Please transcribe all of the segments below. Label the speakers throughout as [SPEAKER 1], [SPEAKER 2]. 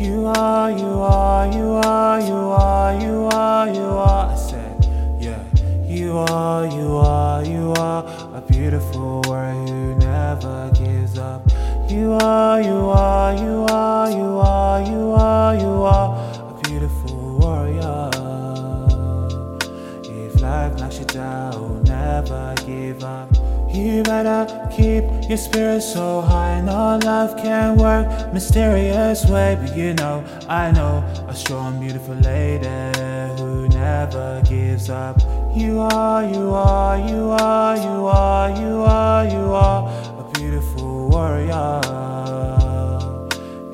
[SPEAKER 1] You are, you are, you are, you are, you are, you are. I said, yeah. You are, you are, you are a beautiful warrior who never gives up. You are, you are, you are, you are, you are, you are a beautiful warrior. If life knocks you down, never give up. You better keep your spirit so high. No love can work mysterious way, but you know, I know a strong, beautiful lady who never gives up. You are, you are, you are, you are, you are, you are a beautiful warrior.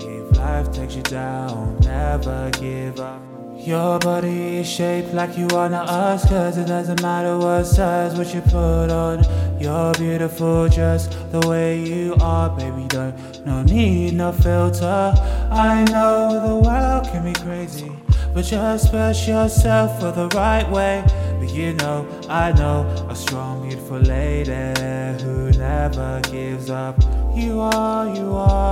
[SPEAKER 1] If life takes you down, never give up. Your body is shaped like you won the Oscars it doesn't matter what size, what you put on. You're beautiful just the way you are Baby, don't, no need, no filter. I know the world can be crazy But just push yourself for the right way. But you know, I know a strong, beautiful lady Who never gives up. You are, you are,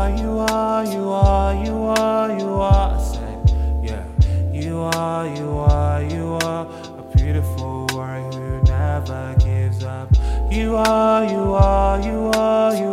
[SPEAKER 1] you are, you are, you are a beautiful warrior who never gives up. You are, you are, you are, you are.